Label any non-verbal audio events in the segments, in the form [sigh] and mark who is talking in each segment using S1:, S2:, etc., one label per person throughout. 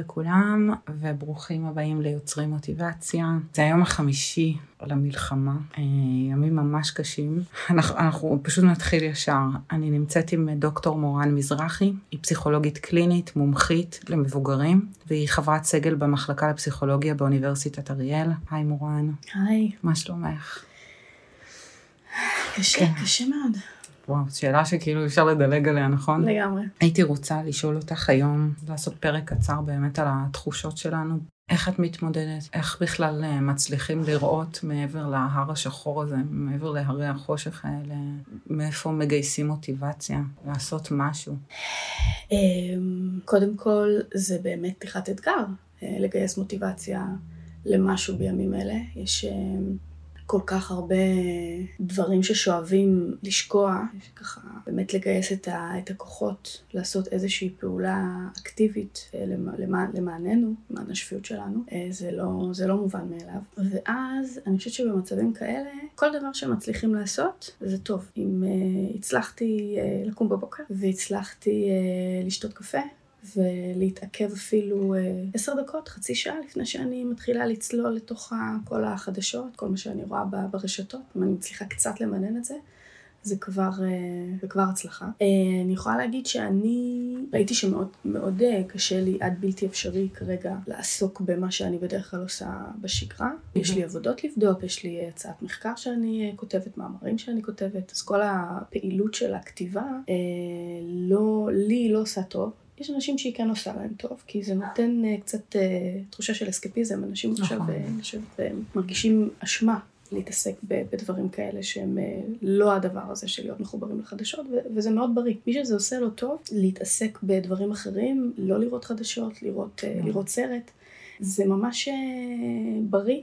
S1: לכולם, וברוכים הבאים ליוצרים מוטיבציה. זה היום החמישי למלחמה, אה, ימים ממש קשים. אנחנו, אנחנו פשוט נתחיל ישר. אני נמצאת עם דוקטור מורן מזרחי, היא פסיכולוגית קלינית, מומחית למבוגרים, והיא חברת סגל במחלקה לפסיכולוגיה באוניברסיטת אריאל. היי מורן.
S2: היי.
S1: מה שלומך?
S2: קשה,
S1: כן.
S2: קשה מאוד.
S1: וואו, שאלה שכאילו אפשר לדלג עליה, נכון?
S2: לגמרי.
S1: הייתי רוצה לשאול אותך היום, לעשות פרק קצר באמת על התחושות שלנו. איך את מתמודדת? איך בכלל אה, מצליחים לראות מעבר להר השחור הזה, מעבר להרי החושך האלה? מאיפה מגייסים מוטיבציה לעשות משהו?
S2: אמ, קודם כל, זה באמת פתיחת אתגר, אה, לגייס מוטיבציה למשהו בימים אלה. יש אמ, כל כך הרבה דברים ששואבים לשקוע, ככה באמת לגייס את, ה, את הכוחות, לעשות איזושהי פעולה אקטיבית אה, למע, למע, למעננו, למען השפיות שלנו, אה, זה לא, זה לא מובן מאליו. ואז אני חושבת שבמצבים כאלה, כל דבר שמצליחים לעשות, זה טוב. אם uh, הצלחתי uh, לקום בבוקר, והצלחתי uh, לשתות קפה, ולהתעכב אפילו אה, עשר דקות, חצי שעה לפני שאני מתחילה לצלול לתוך כל החדשות, כל מה שאני רואה ברשתות, אם אני מצליחה קצת למנן את זה, זה כבר, אה, זה כבר הצלחה. אה, אני יכולה להגיד שאני ראיתי שמאוד מאוד קשה לי עד בלתי אפשרי כרגע לעסוק במה שאני בדרך כלל עושה בשגרה. יש לי עבודות לבדוק, יש לי הצעת מחקר שאני כותבת, מאמרים שאני כותבת, אז כל הפעילות של הכתיבה לא, לי לא עושה טוב. יש אנשים שהיא כן עושה להם טוב, כי זה נותן uh, קצת uh, תחושה של אסקפיזם, אנשים עכשיו נכון. uh, מרגישים אשמה להתעסק בדברים כאלה שהם uh, לא הדבר הזה של להיות מחוברים לחדשות, וזה מאוד בריא. מי שזה עושה לו טוב, להתעסק בדברים אחרים, לא לראות חדשות, לראות, uh, לראות סרט. זה ממש בריא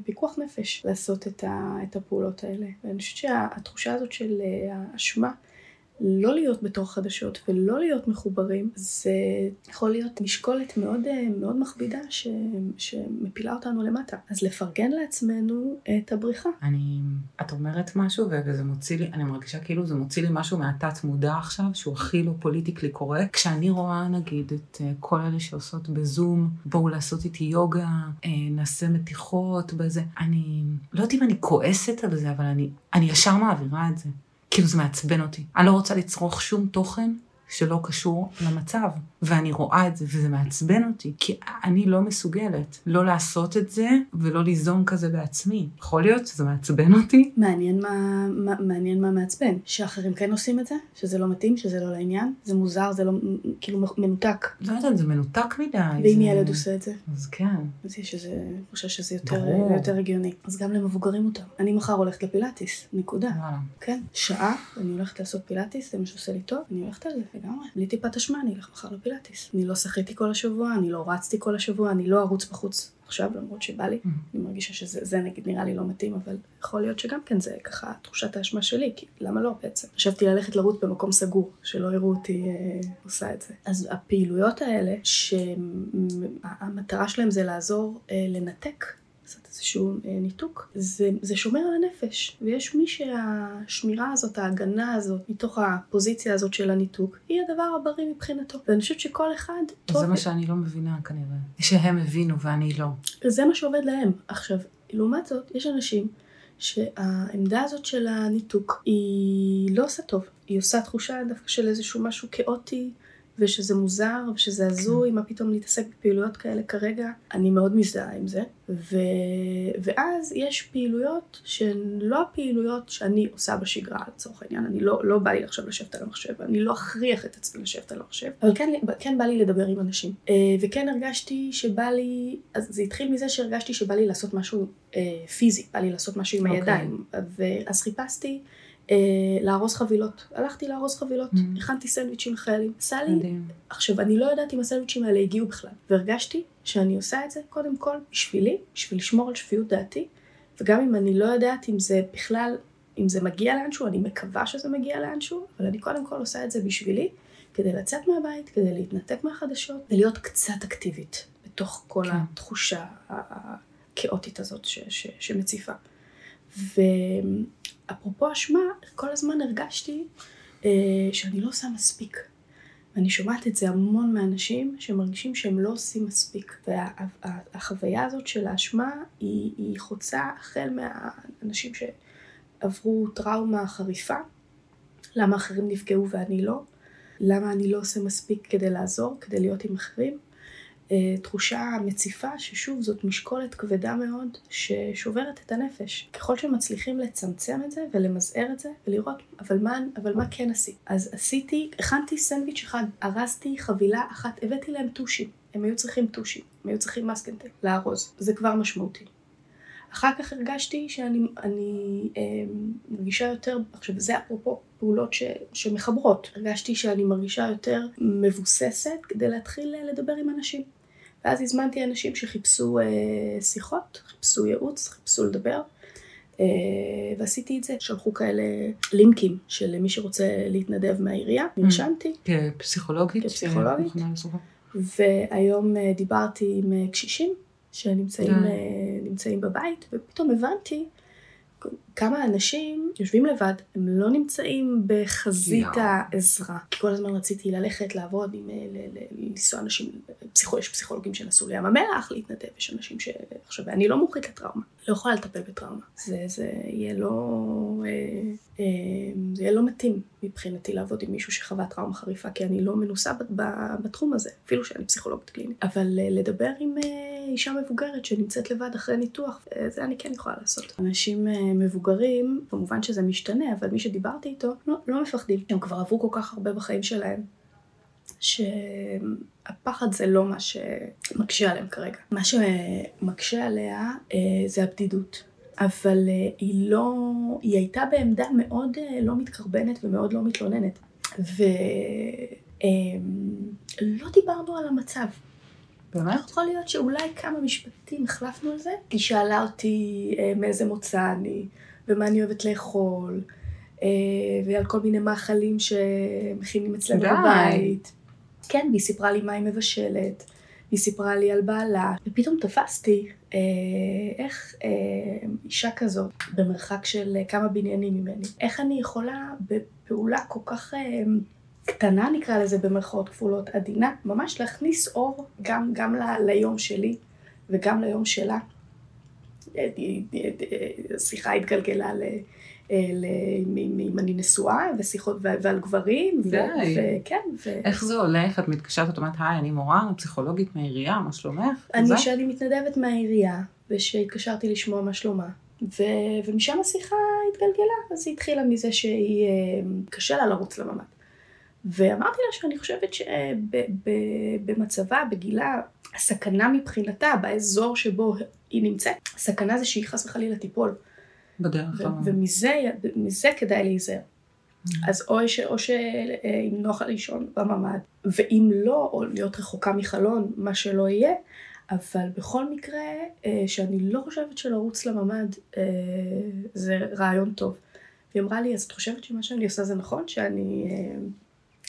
S2: ופיקוח נפש לעשות את, ה, את הפעולות האלה. ואני חושבת שהתחושה הזאת של האשמה, לא להיות בתוך חדשות ולא להיות מחוברים, זה יכול להיות משקולת מאוד, מאוד מכבידה ש, שמפילה אותנו למטה. אז לפרגן לעצמנו את הבריחה.
S1: אני, את אומרת משהו וזה מוציא לי, אני מרגישה כאילו זה מוציא לי משהו מהתת מודע עכשיו, שהוא הכי לא פוליטיקלי קורקט. כשאני רואה נגיד את אה, כל אלה שעושות בזום, בואו לעשות איתי יוגה, אה, נעשה מתיחות בזה, אני לא יודעת אם אני כועסת על זה, אבל אני, אני ישר מעבירה את זה. כאילו זה מעצבן אותי. אני לא רוצה לצרוך שום תוכן שלא קשור למצב. ואני רואה את זה, וזה מעצבן אותי, כי אני לא מסוגלת לא לעשות את זה ולא ליזום כזה בעצמי. יכול להיות שזה מעצבן אותי?
S2: מעניין מה, מה, מעניין מה מעצבן. שאחרים כן עושים את זה? שזה לא מתאים? שזה לא לעניין? זה מוזר? זה לא, כאילו מנותק?
S1: לא יודעת, זה מנותק מדי.
S2: ואם
S1: זה...
S2: ילד עושה את זה?
S1: אז כן.
S2: אז יש איזה חושב שזה יותר, יותר הגיוני. אז גם למבוגרים מותר. אני מחר הולכת לפילאטיס, נקודה.
S1: וואלה.
S2: כן, שעה, אני הולכת לעשות פילאטיס, זה מה שעושה לי טוב, אני הולכת על זה לגמרי. בלי טיפת אשמה, אני אלך מחר לפילאטיס. אני לא שחיתי כל השבוע, אני לא רצתי כל השבוע, אני לא ארוץ בחוץ עכשיו, למרות שבא לי. Mm-hmm. אני מרגישה שזה נגיד נראה לי לא מתאים, אבל יכול להיות שגם כן זה ככה תחושת האשמה שלי, כי למה לא בעצם? חשבתי ללכת לרוץ במקום סגור, שלא יראו אותי אה, עושה את זה. אז הפעילויות האלה, שהמטרה שלהם זה לעזור אה, לנתק לעשות איזשהו אה, ניתוק, זה, זה שומר על הנפש. ויש מי שהשמירה הזאת, ההגנה הזאת, מתוך הפוזיציה הזאת של הניתוק, היא הדבר הבריא מבחינתו. ואני חושבת שכל אחד...
S1: זה מה שאני לא מבינה כנראה. שהם הבינו ואני לא.
S2: זה מה שעובד להם. עכשיו, לעומת זאת, יש אנשים שהעמדה הזאת של הניתוק היא לא עושה טוב. היא עושה תחושה דווקא של איזשהו משהו כאוטי. ושזה מוזר, ושזה הזוי, מה פתאום להתעסק בפעילויות כאלה כרגע. אני מאוד מזדהה עם זה. ו... ואז יש פעילויות שהן לא הפעילויות שאני עושה בשגרה, לצורך העניין. אני לא, לא בא לי עכשיו לשבת על המחשב, אני לא אכריח את עצמי לשבת על המחשב, אבל כן, כן בא לי לדבר עם אנשים. אה, וכן הרגשתי שבא לי, אז זה התחיל מזה שהרגשתי שבא לי לעשות משהו אה, פיזי, בא לי לעשות משהו עם okay. אוקיי. הידיים. ואז חיפשתי לארוז חבילות. הלכתי לארוז חבילות, mm-hmm. הכנתי סנדוויצ'ים לחיילים. עשה לי... מדהים. עכשיו, אני לא יודעת אם הסנדוויצ'ים האלה הגיעו בכלל. והרגשתי שאני עושה את זה קודם כל בשבילי, בשביל לשמור על שפיות דעתי, וגם אם אני לא יודעת אם זה בכלל, אם זה מגיע לאנשהו, אני מקווה שזה מגיע לאנשהו, אבל אני קודם כל עושה את זה בשבילי, כדי לצאת מהבית, כדי להתנתק מהחדשות, ולהיות קצת אקטיבית בתוך כל כן. התחושה הכאוטית הזאת ש- ש- שמציפה. ו... אפרופו אשמה, כל הזמן הרגשתי אה, שאני לא עושה מספיק. אני שומעת את זה המון מאנשים שמרגישים שהם לא עושים מספיק. והחוויה הזאת של האשמה היא, היא חוצה החל מהאנשים שעברו טראומה חריפה, למה אחרים נפגעו ואני לא, למה אני לא עושה מספיק כדי לעזור, כדי להיות עם אחרים. אה, תחושה מציפה ששוב זאת משקולת כבדה מאוד ששוברת את הנפש. ככל שמצליחים לצמצם את זה ולמזער את זה ולראות אבל מה, אבל מה כן עשיתי. אז עשיתי, הכנתי סנדוויץ' אחד, ארזתי חבילה אחת, הבאתי להם טושי. הם היו צריכים טושי, הם היו צריכים מסקנטה לארוז, זה כבר משמעותי. אחר כך הרגשתי שאני אני, אה, מרגישה יותר, עכשיו זה אפרופו פעולות ש, שמחברות, הרגשתי שאני מרגישה יותר מבוססת כדי להתחיל לדבר עם אנשים. ואז הזמנתי אנשים שחיפשו אה, שיחות, חיפשו ייעוץ, חיפשו לדבר. אה, ועשיתי את זה, שלחו כאלה לינקים של מי שרוצה להתנדב מהעירייה, mm. נרשמתי.
S1: כפסיכולוגית?
S2: כפסיכולוגית. והיום אה, דיברתי עם אה, קשישים שנמצאים אה. בבית, ופתאום הבנתי כמה אנשים יושבים לבד, הם לא נמצאים בחזית yeah. העזרה. כי כל הזמן רציתי ללכת, לעבוד, עם, לנסוע אנשים, פסיכו, יש פסיכולוגים שנסעו לים המלח, להתנדב, יש אנשים ש... עכשיו, אני לא מומחית לטראומה, לא יכולה לטפל בטראומה. זה, זה יהיה לא... אה, אה, זה יהיה לא מתאים מבחינתי לעבוד עם מישהו שחווה טראומה חריפה, כי אני לא מנוסה בתחום הזה, אפילו שאני פסיכולוגית קלינית. אבל אה, לדבר עם אישה מבוגרת שנמצאת לבד אחרי ניתוח, זה אני כן יכולה לעשות. אנשים מבוגרים, כמובן שזה משתנה, אבל מי שדיברתי איתו, לא, לא מפחדים. הם כבר עברו כל כך הרבה בחיים שלהם, שהפחד זה לא מה שמקשה עליהם כרגע. מה שמקשה עליה זה הבדידות. אבל אה, היא לא, היא הייתה בעמדה מאוד אה, לא מתקרבנת ומאוד לא מתלוננת. ולא אמ, דיברנו על המצב.
S1: באמת?
S2: יכול להיות שאולי כמה משפטים החלפנו על זה. היא שאלה אותי אה, מאיזה מוצא אני, ומה אני אוהבת לאכול, ועל כל מיני מאכלים שמכינים אצלנו בבית. כן, והיא סיפרה לי מה היא מבשלת. היא סיפרה לי על בעלה, ופתאום תפסתי אה, איך אה, אישה כזאת, במרחק של כמה בניינים ממני, איך אני יכולה בפעולה כל כך אה, קטנה נקרא לזה במרכאות כפולות, עדינה, ממש להכניס אור גם, גם ל, ליום שלי וגם ליום שלה. השיחה התגלגלה ל... אם אני נשואה, ושיחות ועל גברים, וכן.
S1: איך זה הולך? את מתקשרת, את אומרת, היי, אני מורה, אני פסיכולוגית מהעירייה, מה שלומך?
S2: אני שאני מתנדבת מהעירייה, ושהתקשרתי לשמוע מה שלומה. ומשם השיחה התגלגלה, אז היא התחילה מזה שהיא, אה, קשה לה לרוץ לממ"ד. ואמרתי לה שאני חושבת שבמצבה, בגילה, הסכנה מבחינתה, באזור שבו היא נמצאת, הסכנה זה שהיא חס וחלילה תיפול.
S1: בדרך כלל.
S2: ומזה כדאי להיזהר. Mm. אז או, ש, או שאם נוח לישון בממ"ד, ואם לא, או להיות רחוקה מחלון, מה שלא יהיה, אבל בכל מקרה, אה, שאני לא חושבת שלרוץ לממ"ד אה, זה רעיון טוב. היא אמרה לי, אז את חושבת שמה שאני עושה זה נכון? שאני, אה,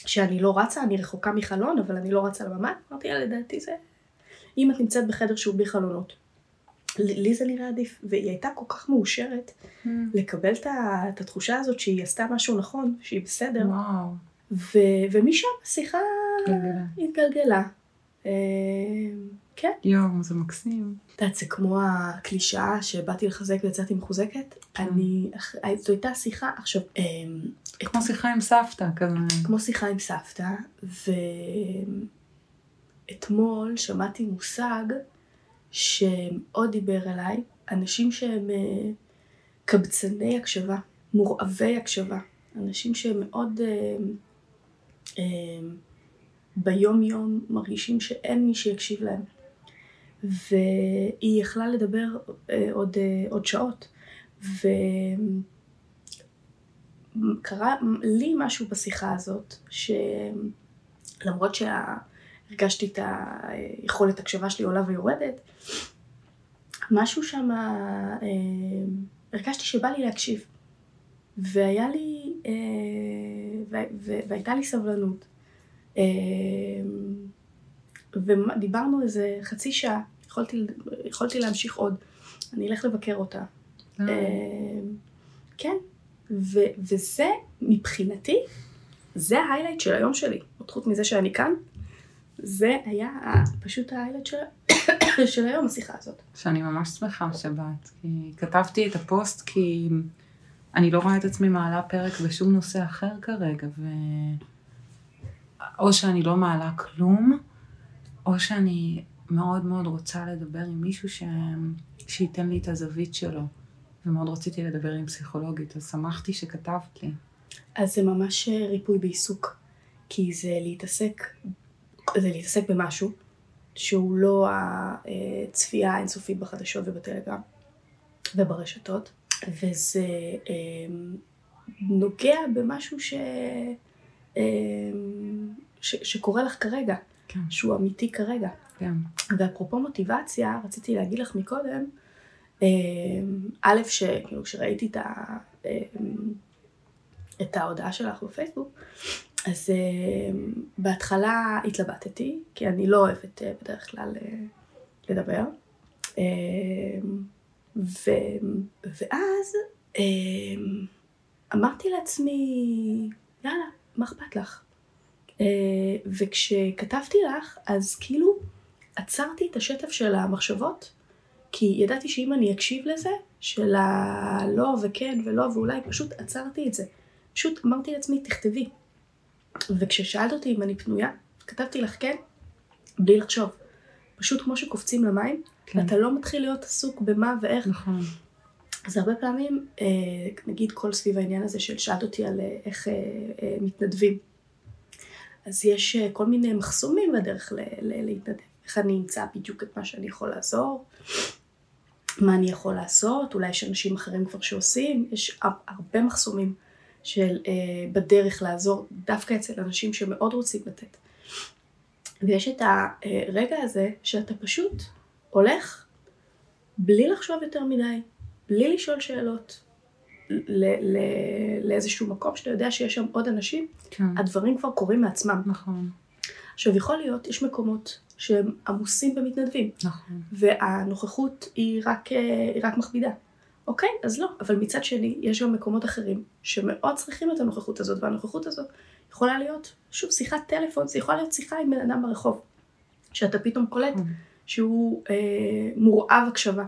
S2: שאני לא רצה, אני רחוקה מחלון, אבל אני לא רצה לממ"ד? אמרתי לה, לדעתי זה... אם את נמצאת בחדר שהוא בלי חלונות, לי זה נראה עדיף, והיא הייתה כל כך מאושרת mm. לקבל את התחושה הזאת שהיא עשתה משהו נכון, שהיא בסדר.
S1: וואו.
S2: ו- ומשם השיחה התגלגלה. אה, כן.
S1: יואו, זה מקסים.
S2: את יודעת, זה כמו הקלישאה שבאתי לחזק ויצאתי מחוזקת. כן. אני, זו הייתה שיחה, עכשיו... אה,
S1: כמו שיחה עם סבתא כזה.
S2: כמו שיחה עם סבתא, ואתמול שמעתי מושג שמאוד דיבר אליי, אנשים שהם אה, קבצני הקשבה, מורעבי הקשבה, אנשים שהם מאוד אה, ביום יום מרגישים שאין מי שיקשיב להם. והיא יכלה לדבר אה, עוד, אה, עוד שעות, וקרה לי משהו בשיחה הזאת, שלמרות שה... הרגשתי את היכולת הקשבה שלי עולה ויורדת, משהו שם, אה, הרגשתי שבא לי להקשיב. והיה לי, אה, והייתה לי סבלנות. אה, ודיברנו איזה חצי שעה, יכולתי, יכולתי להמשיך עוד. אני אלך לבקר אותה. אה. כן, ו, וזה מבחינתי זה ה highlight של היום שלי. חוץ מזה שאני כאן, זה היה פשוט ה highlight של, [coughs] של היום, השיחה הזאת.
S1: שאני ממש שמחה שבאת, כי כתבתי את הפוסט כי אני לא רואה את עצמי מעלה פרק בשום נושא אחר כרגע, ו... או שאני לא מעלה כלום, או שאני מאוד מאוד רוצה לדבר עם מישהו ש... שייתן לי את הזווית שלו. ומאוד רציתי לדבר עם פסיכולוגית, אז שמחתי שכתבת לי.
S2: אז זה ממש ריפוי בעיסוק, כי זה להתעסק, זה להתעסק במשהו שהוא לא הצפייה האינסופית בחדשות ובטלגרם וברשתות, וזה אמ, נוגע במשהו ש... אמ, ש... שקורה לך כרגע, כן. שהוא אמיתי כרגע. כן. ואפרופו מוטיבציה, רציתי להגיד לך מקודם, אמ, א', שכאילו כשראיתי את, ה... את ההודעה שלך בפייסבוק, אז uh, בהתחלה התלבטתי, כי אני לא אוהבת uh, בדרך כלל uh, לדבר. ו, ואז אמרתי לעצמי, יאללה, מה אכפת לך? Uh, וכשכתבתי לך, אז כאילו עצרתי את השטף של המחשבות, כי ידעתי שאם אני אקשיב לזה, של הלא וכן ולא ואולי, פשוט עצרתי את זה. פשוט אמרתי לעצמי, תכתבי. וכששאלת אותי אם אני פנויה, כתבתי לך כן, בלי לחשוב. פשוט כמו שקופצים למים, כן. ואתה לא מתחיל להיות עסוק במה ואיך.
S1: נכון.
S2: אז הרבה פעמים, אה, נגיד כל סביב העניין הזה של שאלת אותי על אה, איך אה, מתנדבים. אז יש כל מיני מחסומים בדרך להתנדב. איך אני אמצא בדיוק את מה שאני יכול לעזור, מה אני יכול לעשות, אולי יש אנשים אחרים כבר שעושים, יש הרבה מחסומים. של אה, בדרך לעזור דווקא אצל אנשים שמאוד רוצים לתת. ויש את הרגע הזה שאתה פשוט הולך בלי לחשוב יותר מדי, בלי לשאול שאלות, ל- ל- לאיזשהו מקום שאתה יודע שיש שם עוד אנשים, כן. הדברים כבר קורים מעצמם.
S1: נכון.
S2: עכשיו יכול להיות, יש מקומות שהם עמוסים במתנדבים.
S1: נכון.
S2: והנוכחות היא רק, אה, היא רק מכבידה. אוקיי, אז לא. אבל מצד שני, יש גם מקומות אחרים שמאוד צריכים את הנוכחות הזאת, והנוכחות הזאת יכולה להיות, שוב, שיחת טלפון, זה יכולה להיות שיחה עם בן אדם ברחוב, שאתה פתאום קולט mm. שהוא אה, מורעב הקשבה.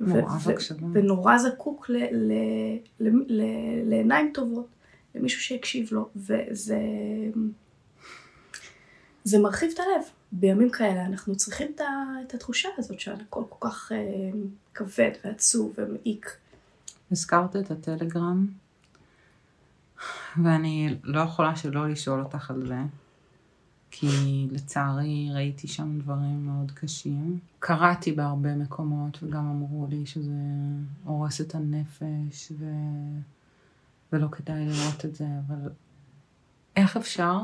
S1: מורעב הקשבה.
S2: ונורא זקוק ל- ל- ל- ל- לעיניים טובות, למישהו שיקשיב לו, וזה זה מרחיב את הלב. בימים כאלה אנחנו צריכים את התחושה הזאת שהכל כל כך אה, כבד ועצוב ומעיק.
S1: הזכרת את הטלגרם, ואני לא יכולה שלא לשאול אותך על זה, כי לצערי ראיתי שם דברים מאוד קשים. קראתי בהרבה מקומות וגם אמרו לי שזה הורס את הנפש ו... ולא כדאי לראות את זה, אבל איך אפשר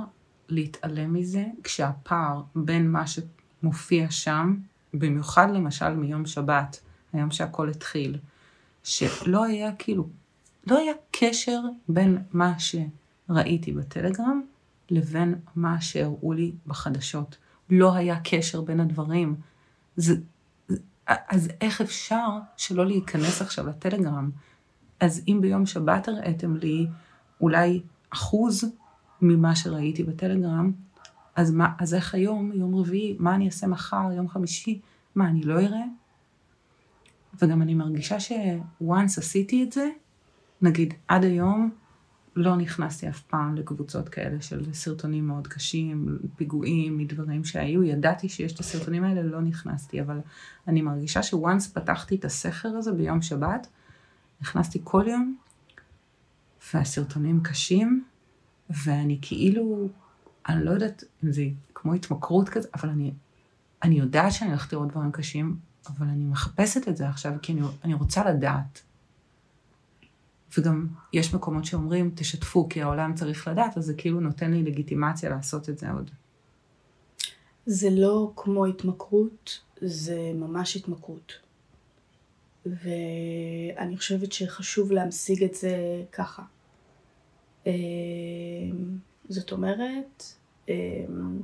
S1: להתעלם מזה כשהפער בין מה שמופיע שם, במיוחד למשל מיום שבת, היום שהכל התחיל, שלא היה כאילו, לא היה קשר בין מה שראיתי בטלגרם לבין מה שהראו לי בחדשות. לא היה קשר בין הדברים. זה, אז איך אפשר שלא להיכנס עכשיו לטלגרם? אז אם ביום שבת הראיתם לי אולי אחוז ממה שראיתי בטלגרם, אז, מה, אז איך היום, יום רביעי, מה אני אעשה מחר, יום חמישי, מה, אני לא אראה? וגם אני מרגישה ש-once עשיתי את זה, נגיד עד היום לא נכנסתי אף פעם לקבוצות כאלה של סרטונים מאוד קשים, פיגועים, מדברים שהיו, ידעתי שיש את הסרטונים האלה, לא נכנסתי, אבל אני מרגישה ש-once פתחתי את הסכר הזה ביום שבת, נכנסתי כל יום, והסרטונים קשים, ואני כאילו, אני לא יודעת אם זה כמו התמכרות כזה, אבל אני, אני יודעת שאני הולכת לראות דברים קשים, אבל אני מחפשת את זה עכשיו, כי אני, אני רוצה לדעת. וגם יש מקומות שאומרים, תשתפו, כי העולם צריך לדעת, אז זה כאילו נותן לי לגיטימציה לעשות את זה עוד.
S2: זה לא כמו התמכרות, זה ממש התמכרות. ואני חושבת שחשוב להמשיג את זה ככה. אמ, זאת אומרת, אמ,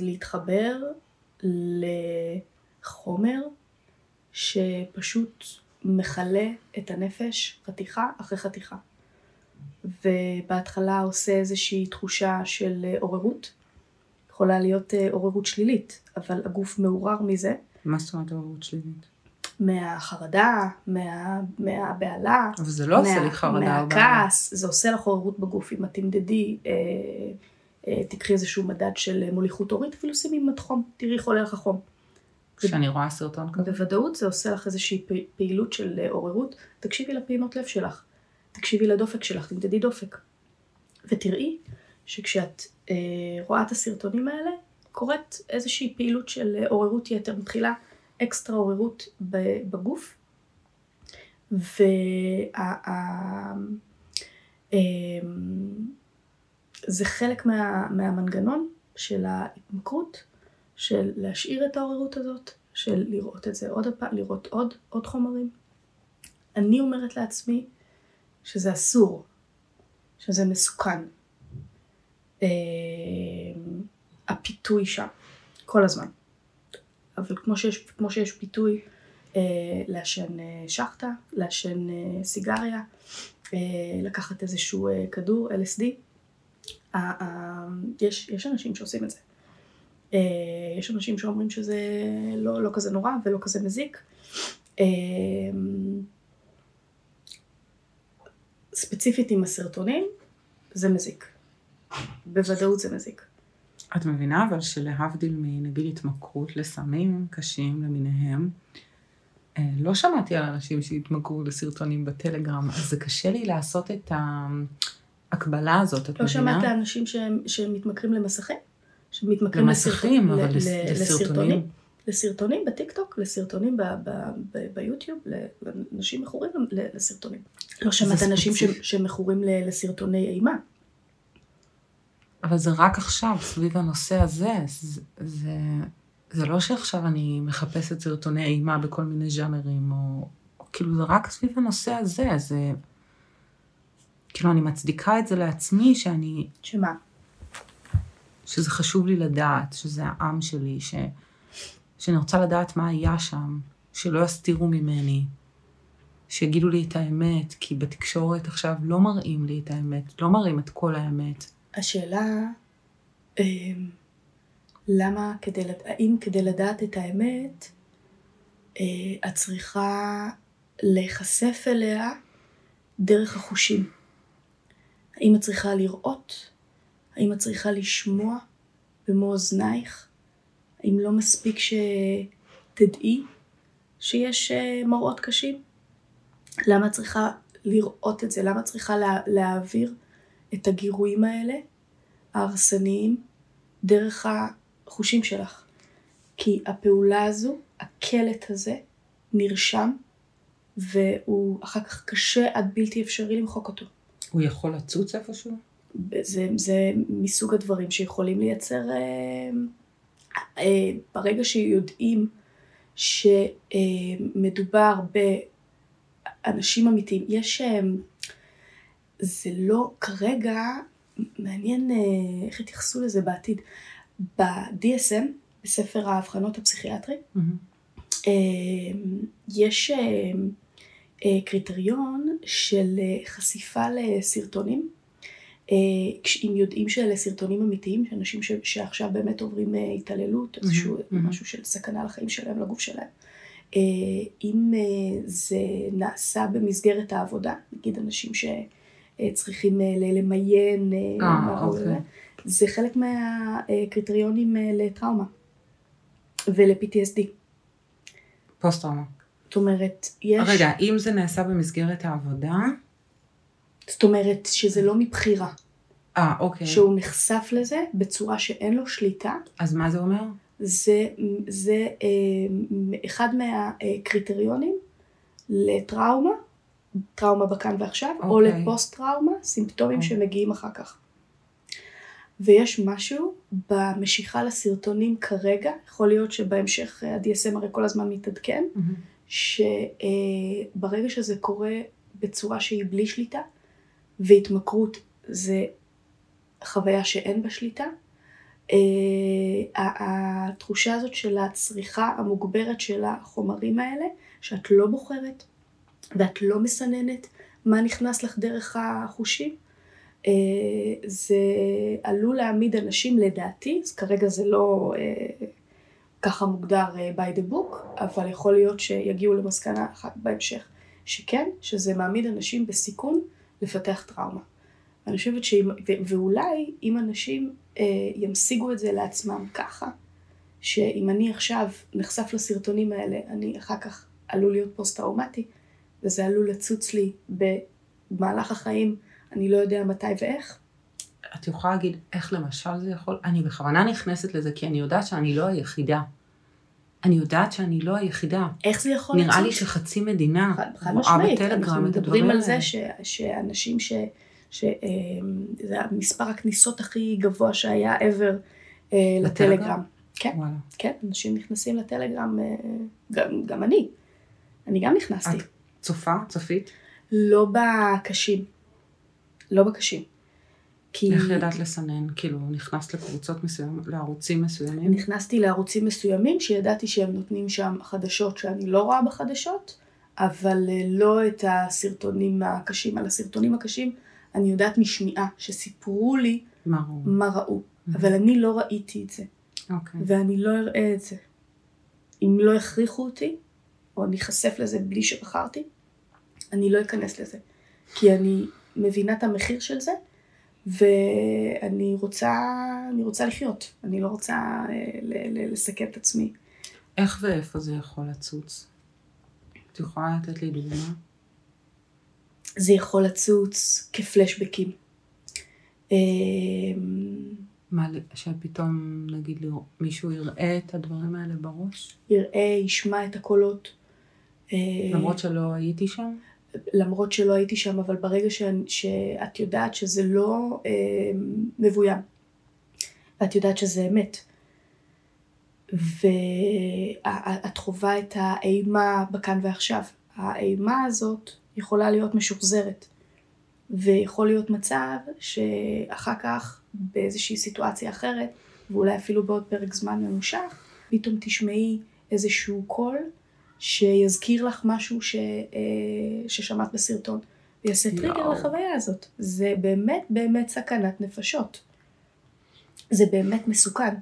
S2: להתחבר לחומר שפשוט מכלה את הנפש חתיכה אחרי חתיכה. ובהתחלה עושה איזושהי תחושה של עוררות. יכולה להיות אה, עוררות שלילית, אבל הגוף מעורר מזה.
S1: מה זאת אומרת עוררות שלילית?
S2: מהחרדה, מה, מהבהלה.
S1: אבל זה לא מה, עושה לי חרדה.
S2: מהכעס, זה עושה לך עוררות בגוף. אם את תמדדי, אה, אה, תקחי איזשהו מדד של מוליכות הורית, אפילו שימי מד חום, תראי איך עולה לך חום.
S1: כשאני רואה סרטון כזה?
S2: בוודאות זה עושה לך איזושהי פעילות של עוררות. תקשיבי לפעימות לב שלך. תקשיבי לדופק שלך, תמדדי דופק. ותראי שכשאת אה, רואה את הסרטונים האלה, קורית איזושהי פעילות של אה, עוררות יתר, מתחילה אקסטרה עוררות בגוף. וה... אה, זה חלק מה, מהמנגנון של ההתמכרות, של להשאיר את העוררות הזאת, של לראות את זה עוד הפעם, לראות עוד, עוד חומרים. אני אומרת לעצמי, שזה אסור, שזה מסוכן. אה, הפיתוי שם, כל הזמן. אבל כמו שיש, כמו שיש פיתוי אה, לעשן אה, שחטה, לעשן אה, סיגריה, אה, לקחת איזשהו אה, כדור, LSD, אה, אה, יש, יש אנשים שעושים את זה. אה, יש אנשים שאומרים שזה לא, לא כזה נורא ולא כזה מזיק. אה, ספציפית עם הסרטונים, זה מזיק. בוודאות זה מזיק.
S1: את מבינה אבל שלהבדיל מנגיד התמכרות לסמים קשים למיניהם, אה, לא שמעתי על אנשים שהתמכרו לסרטונים בטלגרם, אז זה קשה לי לעשות את ההקבלה הזאת, את
S2: לא
S1: מבינה?
S2: לא שמעת אנשים שהם, שמתמכרים למסכים? שמתמכרים
S1: למסכים, אבל לסרטונים. לסרטונים.
S2: לסרטונים בטיקטוק, לסרטונים ביוטיוב, לאנשים מכורים לסרטונים. לא שמעת אנשים שמכורים לסרטוני אימה.
S1: אבל זה רק עכשיו, סביב הנושא הזה. זה, זה, זה לא שעכשיו אני מחפשת סרטוני אימה בכל מיני ז'אנרים, או, או כאילו זה רק סביב הנושא הזה. זה... כאילו, אני מצדיקה את זה לעצמי, שאני...
S2: שמה?
S1: שזה חשוב לי לדעת, שזה העם שלי, ש... שאני רוצה לדעת מה היה שם, שלא יסתירו ממני, שיגידו לי את האמת, כי בתקשורת עכשיו לא מראים לי את האמת, לא מראים את כל האמת.
S2: השאלה, אמ, למה כדי, האם כדי לדעת את האמת, אה, את צריכה להיחשף אליה דרך החושים? האם את צריכה לראות? האם את צריכה לשמוע במו אוזנייך? האם לא מספיק שתדעי שיש אה, מראות קשים? למה את צריכה לראות את זה? למה את צריכה לה, להעביר את הגירויים האלה, ההרסניים, דרך החושים שלך? כי הפעולה הזו, הקלט הזה, נרשם, והוא אחר כך קשה עד בלתי אפשרי למחוק אותו.
S1: הוא יכול לצוץ איפשהו?
S2: זה, זה מסוג הדברים שיכולים לייצר... אה, אה, ברגע שיודעים שמדובר באנשים אמיתיים, יש, אה, זה לא כרגע, מעניין אה, איך יתייחסו לזה בעתיד. ב-DSM, בספר האבחנות הפסיכיאטרי, mm-hmm. יש קריטריון של חשיפה לסרטונים אה, אם יודעים שאלה סרטונים אמיתיים, שאנשים ש, שעכשיו באמת עוברים אה, התעללות, איזשהו mm-hmm. משהו של סכנה לחיים שלהם, לגוף שלהם. אה, אם זה נעשה במסגרת העבודה, נגיד אנשים שצריכים למיין,
S1: אה, אוקיי.
S2: זה חלק מהקריטריונים לטראומה ול-PTSD.
S1: פוסט טראומה.
S2: זאת אומרת, יש...
S1: רגע, אם זה נעשה במסגרת העבודה...
S2: זאת אומרת שזה לא מבחירה.
S1: אה, אוקיי.
S2: שהוא נחשף לזה בצורה שאין לו שליטה.
S1: אז מה זה אומר?
S2: זה, זה אה, אחד מהקריטריונים לטראומה, טראומה בכאן ועכשיו, אוקיי. או לפוסט טראומה, סימפטומים אוקיי. שמגיעים אחר כך. ויש משהו במשיכה לסרטונים כרגע, יכול להיות שבהמשך ה-DSM הרי כל הזמן מתעדכן, mm-hmm. שברגע שזה קורה בצורה שהיא בלי שליטה, והתמכרות זה חוויה שאין בה שליטה. Uh, התחושה הזאת של הצריכה המוגברת של החומרים האלה, שאת לא בוחרת, ואת לא מסננת מה נכנס לך דרך החושים, אה, זה עלול להעמיד אנשים לדעתי, אז כרגע זה לא אה, ככה מוגדר אה, by the book, אבל יכול להיות שיגיעו למסקנה אחת בהמשך, שכן, שזה מעמיד אנשים בסיכון לפתח טראומה. אני חושבת שאם, ואולי אם אנשים ימשיגו את זה לעצמם ככה, שאם אני עכשיו נחשף לסרטונים האלה, אני אחר כך עלול להיות פוסט-טראומטי, וזה עלול לצוץ לי במהלך החיים, אני לא יודע מתי ואיך.
S1: את יכולה להגיד איך למשל זה יכול, אני בכוונה נכנסת לזה כי אני יודעת שאני לא היחידה. אני יודעת שאני לא היחידה.
S2: איך זה יכול
S1: נראה
S2: לצוץ?
S1: לי שחצי מדינה רואה בטלגרם
S2: אנחנו
S1: את הדברים
S2: מדברים על
S1: האלה.
S2: זה ש, שאנשים ש... שזה מספר הכניסות הכי גבוה שהיה ever אה,
S1: לטלגרם?
S2: לטלגרם. כן,
S1: וואלה.
S2: כן, אנשים נכנסים לטלגרם, אה, גם, גם אני. אני גם נכנסתי.
S1: את צופה? צפית?
S2: לא בקשים. לא בקשים. כי
S1: איך ידעת לסנן? כאילו, נכנסת לקבוצות מסוימות, לערוצים מסוימים?
S2: נכנסתי לערוצים מסוימים שידעתי שהם נותנים שם חדשות שאני לא רואה בחדשות, אבל אה, לא את הסרטונים הקשים. על הסרטונים הקשים אני יודעת משמיעה שסיפרו לי
S1: מה ראו?
S2: מה ראו, אבל אני לא ראיתי את זה,
S1: אוקיי.
S2: ואני לא אראה את זה. אם לא הכריחו אותי, או אני אחשף לזה בלי שבחרתי, אני לא אכנס לזה. כי אני מבינה את המחיר של זה, ואני רוצה, אני רוצה לחיות. אני לא רוצה אה, ל- ל- לסכן את עצמי.
S1: איך ואיפה זה יכול לצוץ? את יכולה לתת לי דוגמה?
S2: זה יכול לצוץ כפלשבקים. אה,
S1: מה, שפתאום, נגיד, מישהו יראה את הדברים האלה בראש?
S2: יראה, ישמע את הקולות. אה,
S1: למרות שלא הייתי שם?
S2: למרות שלא הייתי שם, אבל ברגע ש, שאת יודעת שזה לא אה, מבוים, ואת יודעת שזה אמת, ואת חווה את האימה בכאן ועכשיו. האימה הזאת יכולה להיות משוחזרת, ויכול להיות מצב שאחר כך באיזושהי סיטואציה אחרת, ואולי אפילו בעוד פרק זמן ממושך, פתאום תשמעי איזשהו קול שיזכיר לך משהו ש, אה, ששמעת בסרטון, ויעשה טריגר
S1: יואו.
S2: לחוויה הזאת. זה באמת באמת סכנת נפשות. זה באמת מסוכן.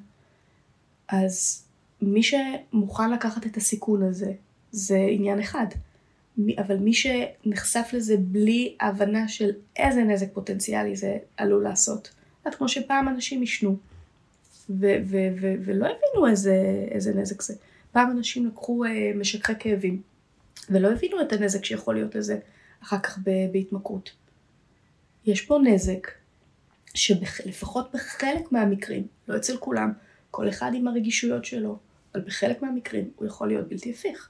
S2: אז מי שמוכן לקחת את הסיכון הזה, זה עניין אחד. אבל מי שנחשף לזה בלי הבנה של איזה נזק פוטנציאלי זה עלול לעשות. את כמו שפעם אנשים עישנו, ו- ו- ו- ולא הבינו איזה, איזה נזק זה. פעם אנשים לקחו אה, משככי כאבים, ולא הבינו את הנזק שיכול להיות לזה אחר כך ב- בהתמכרות. יש פה נזק שלפחות בחלק מהמקרים, לא אצל כולם, כל אחד עם הרגישויות שלו, אבל בחלק מהמקרים הוא יכול להיות בלתי הפיך.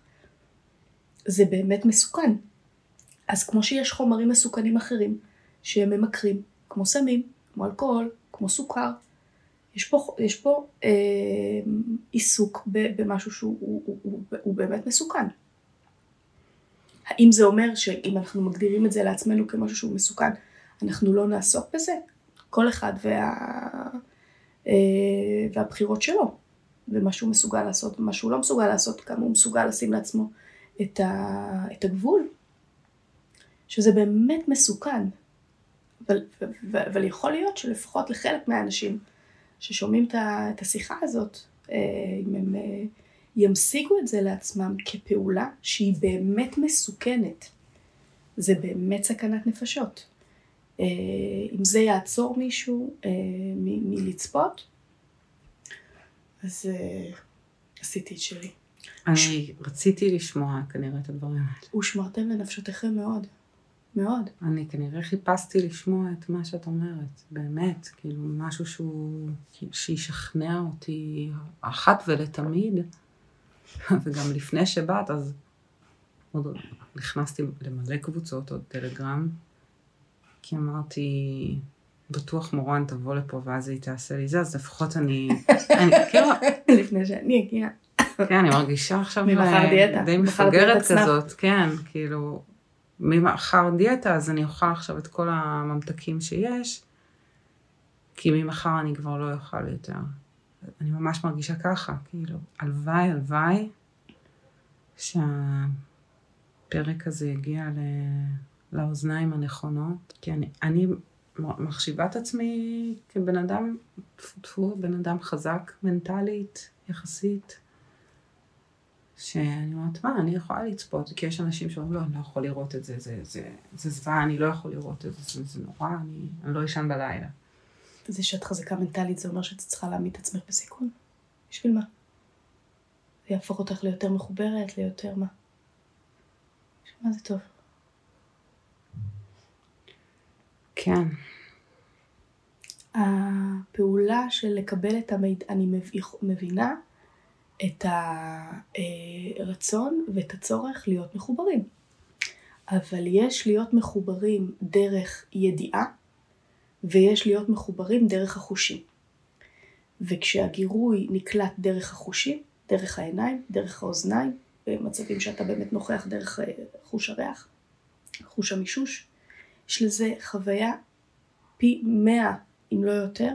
S2: זה באמת מסוכן. אז כמו שיש חומרים מסוכנים אחרים שהם ממכרים, כמו סמים, כמו אלכוהול, כמו סוכר, יש פה, יש פה אה, עיסוק במשהו שהוא הוא, הוא, הוא, הוא באמת מסוכן. האם זה אומר שאם אנחנו מגדירים את זה לעצמנו כמשהו שהוא מסוכן, אנחנו לא נעסוק בזה? כל אחד וה, אה, והבחירות שלו, ומה שהוא מסוגל לעשות ומה שהוא לא מסוגל לעשות, כמה הוא מסוגל לשים לעצמו את, ה, את הגבול, שזה באמת מסוכן. אבל, אבל יכול להיות שלפחות לחלק מהאנשים ששומעים את השיחה הזאת, אה, אם הם אה, ימשיגו את זה לעצמם כפעולה שהיא באמת מסוכנת, זה באמת סכנת נפשות. אה, אם זה יעצור מישהו מ- מלצפות, אז עשיתי את שלי.
S1: אני רציתי לשמוע כנראה את הדברים האלה.
S2: ושמרתם לנפשותיכם מאוד, מאוד.
S1: אני כנראה חיפשתי לשמוע את מה שאת אומרת, באמת, כאילו משהו שהוא, שישכנע אותי אחת ולתמיד, [laughs] וגם לפני שבאת, אז עוד נכנסתי למלא קבוצות, עוד טלגרם, כי אמרתי, בטוח מורן תבוא לפה ואז היא תעשה לי זה, אז לפחות אני, [laughs] אני כאילו,
S2: לפני שאני אגיע.
S1: כן, אני מרגישה עכשיו אה, די מפגרת. כזאת, כן, כאילו, ממחר דיאטה, אז אני אוכל עכשיו את כל הממתקים שיש, כי ממחר אני כבר לא אוכל יותר. אני ממש מרגישה ככה, כאילו, הלוואי, הלוואי, שה... שהפרק הזה יגיע ל... לאוזניים הנכונות, כי אני, אני מחשיבה את עצמי כבן אדם, טפו טפו, בן אדם חזק מנטלית יחסית, שאני אומרת, מה, אני יכולה לצפות, כי יש אנשים שאומרים, לא, אני לא יכול לראות את זה, זה, זה, זה זוועה, אני לא יכול לראות את זה, זה, זה נורא, אני, אני לא אשן בלילה.
S2: זה שאת חזקה מנטלית, זה אומר שאת צריכה להעמיד את עצמך בסיכון? בשביל מה? זה יהפוך אותך ליותר מחוברת, ליותר מה? בשביל מה זה טוב?
S1: כן.
S2: הפעולה של לקבל את המידע, אני מבינה את הרצון ואת הצורך להיות מחוברים. אבל יש להיות מחוברים דרך ידיעה, ויש להיות מחוברים דרך החושים. וכשהגירוי נקלט דרך החושים, דרך העיניים, דרך האוזניים, במצבים שאתה באמת נוכח דרך חוש הריח, חוש המישוש, יש לזה חוויה פי מאה, אם לא יותר,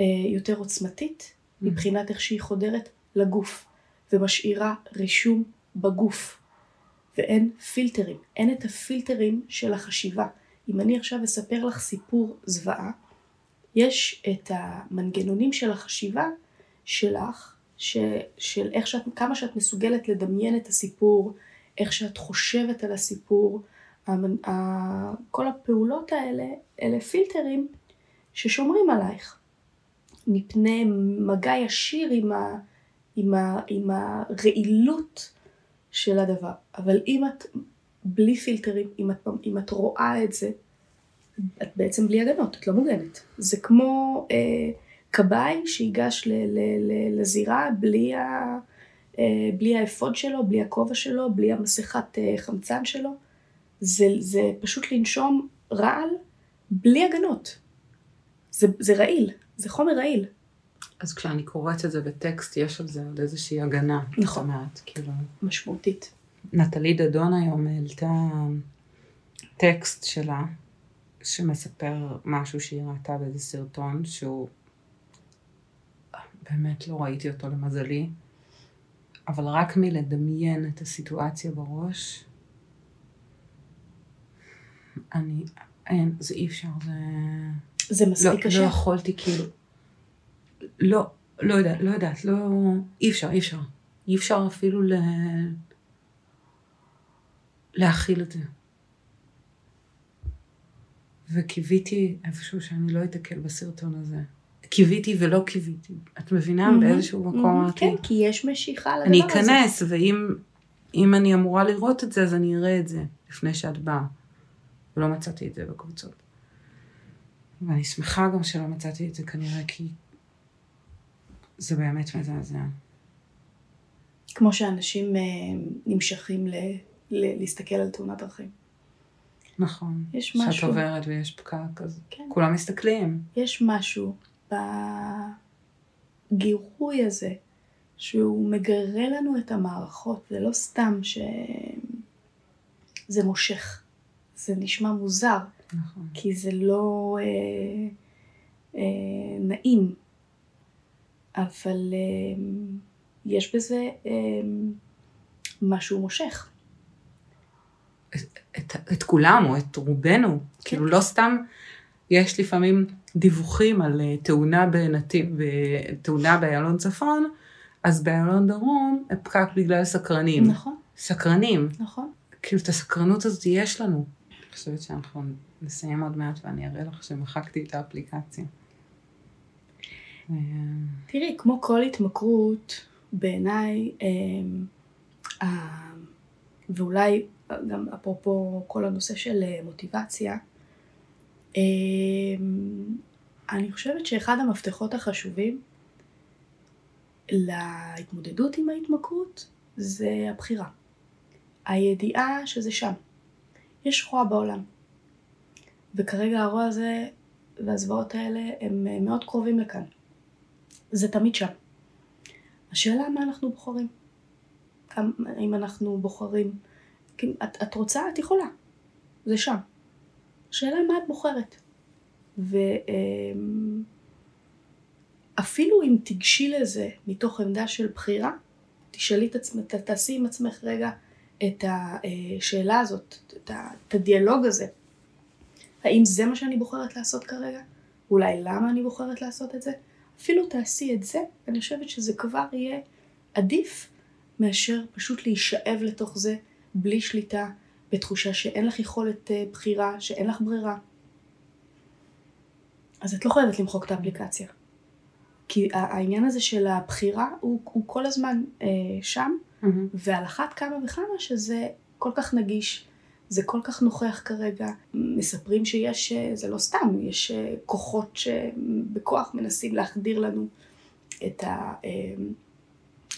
S2: אה, יותר עוצמתית, mm. מבחינת איך שהיא חודרת לגוף, ומשאירה רישום בגוף. ואין פילטרים, אין את הפילטרים של החשיבה. אם אני עכשיו אספר לך סיפור זוועה, יש את המנגנונים של החשיבה שלך, ש, של איך שאת, כמה שאת מסוגלת לדמיין את הסיפור, איך שאת חושבת על הסיפור, כל הפעולות האלה, אלה פילטרים ששומרים עלייך מפני מגע ישיר עם, ה, עם, ה, עם הרעילות של הדבר. אבל אם את בלי פילטרים, אם את, אם את רואה את זה, את בעצם בלי הגנות, את לא מוגנת. זה כמו אה, כבאי שיגש ל, ל, ל, לזירה בלי, ה, אה, בלי האפוד שלו, בלי הכובע שלו, בלי המסכת אה, חמצן שלו. זה, זה פשוט לנשום רעל בלי הגנות. זה, זה רעיל, זה חומר רעיל.
S1: אז כשאני קוראת את זה בטקסט, יש על זה עוד איזושהי הגנה.
S2: נכון.
S1: מעט, כאילו...
S2: משמעותית.
S1: נטלי דדון היום העלתה טקסט שלה, שמספר משהו שהיא ראתה באיזה סרטון, שהוא... באמת לא ראיתי אותו למזלי, אבל רק מלדמיין את הסיטואציה בראש, אני, אין, זה אי אפשר, זה...
S2: זה מספיק
S1: לא,
S2: קשה?
S1: לא יכולתי, כאילו, לא, לא יודעת, לא יודעת, לא, אי אפשר, אי אפשר. אי אפשר אפילו ל... להכיל את זה. וקיוויתי איפשהו שאני לא אתקל בסרטון הזה. קיוויתי ולא קיוויתי. את מבינה? Mm-hmm, באיזשהו מקום
S2: אמרתי. כן, כי יש משיכה לדבר
S1: הזה. אני אכנס, ואם אני אמורה לראות את זה, אז אני אראה את זה לפני שאת באה. ולא מצאתי את זה בקבוצות. ואני שמחה גם שלא מצאתי את זה כנראה, כי זה באמת מזעזע.
S2: כמו שאנשים אה, נמשכים ל, ל, להסתכל על תאונת דרכים.
S1: נכון.
S2: יש משהו...
S1: שאת עוברת ויש פקק, אז כן. כולם מסתכלים.
S2: יש משהו בגירוי הזה, שהוא מגרה לנו את המערכות, זה לא סתם שזה מושך. זה נשמע מוזר,
S1: נכון.
S2: כי זה לא אה, אה, נעים, אבל אה, יש בזה אה, משהו מושך.
S1: את, את, את כולם או את רובנו, כן. כאילו לא סתם, יש לפעמים דיווחים על אה, תאונה בנתיב, תאונה באיילון צפון, אז באיילון דרום פקק בגלל סקרנים.
S2: נכון.
S1: סקרנים.
S2: נכון.
S1: כאילו את הסקרנות הזאת יש לנו. אני חושבת שאנחנו נסיים עוד מעט ואני אראה לך שמחקתי את האפליקציה.
S2: תראי, כמו כל התמכרות, בעיניי, אה, ואולי גם אפרופו כל הנושא של אה, מוטיבציה, אה, אני חושבת שאחד המפתחות החשובים להתמודדות עם ההתמכרות זה הבחירה. הידיעה שזה שם. יש רוע בעולם. וכרגע הרוע הזה והזוועות האלה הם אה, מאוד קרובים לכאן. זה תמיד שם. השאלה מה אנחנו בוחרים. אם אנחנו בוחרים, את, את רוצה, את יכולה. זה שם. השאלה מה את בוחרת. ואפילו אם תיגשי לזה מתוך עמדה של בחירה, תשאלי את עצמך, תעשי עם עצמך רגע את השאלה הזאת, את ה- את הדיאלוג הזה. האם זה מה שאני בוחרת לעשות כרגע? אולי למה אני בוחרת לעשות את זה? אפילו תעשי את זה, אני חושבת שזה כבר יהיה עדיף מאשר פשוט להישאב לתוך זה בלי שליטה, בתחושה שאין לך יכולת אה, בחירה, שאין לך ברירה. אז את לא חייבת למחוק את האפליקציה. כי העניין הזה של הבחירה הוא, הוא כל הזמן אה, שם,
S1: מהמם.
S2: ועל אחת כמה וכמה שזה כל כך נגיש, זה כל כך נוכח כרגע. מספרים שיש, אה, זה לא סתם, יש אה, כוחות שבכוח מנסים להחדיר לנו את, ה, אה,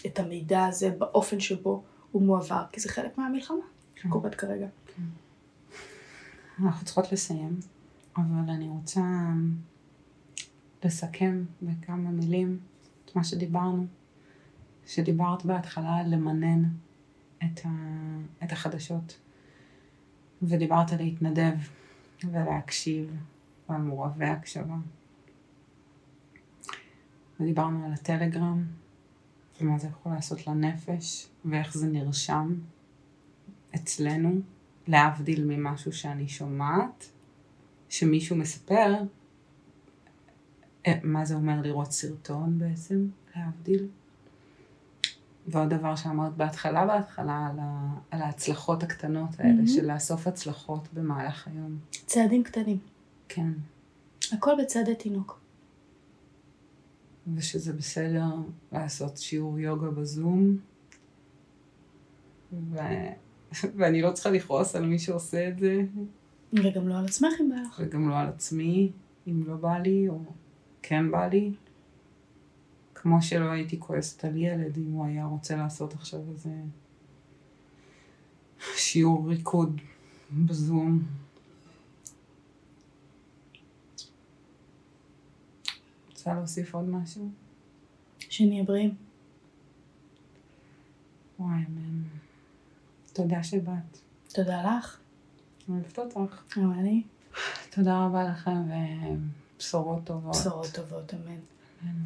S2: את המידע הזה באופן שבו הוא מועבר, כי זה חלק מהמלחמה
S1: כן.
S2: שקורית כרגע.
S1: אנחנו צריכות לסיים, אבל אני רוצה לסכם בכמה מילים את מה שדיברנו. שדיברת בהתחלה על למנן את, ה... את החדשות, ודיברת על להתנדב ולהקשיב ועל מעורבי הקשבה. ודיברנו על הטלגרם ומה זה יכול לעשות לנפש ואיך זה נרשם אצלנו, להבדיל ממשהו שאני שומעת, שמישהו מספר, אה, מה זה אומר לראות סרטון בעצם, להבדיל. ועוד דבר שאמרת בהתחלה, בהתחלה, על, ה, על ההצלחות הקטנות האלה,
S2: מהמם.
S1: של לאסוף הצלחות במהלך היום.
S2: צעדים קטנים.
S1: כן.
S2: הכל בצעדי תינוק.
S1: ושזה בסדר לעשות שיעור יוגה בזום, ו... [laughs] ואני לא צריכה לכעוס על מי שעושה את זה,
S2: וגם לא על עצמך אם בא לך.
S1: וגם לא על עצמי, אם לא בא לי, או כן בא לי. כמו שלא הייתי כועסת על ילד אם הוא היה רוצה לעשות עכשיו איזה שיעור ריקוד בזום. רוצה להוסיף עוד משהו?
S2: שנהיה בריאים.
S1: וואי, מן. תודה שבאת.
S2: תודה לך.
S1: אוהבת אותך.
S2: גם אני.
S1: תודה רבה לכם ובשורות טובות.
S2: בשורות טובות, אמן.
S1: אמן.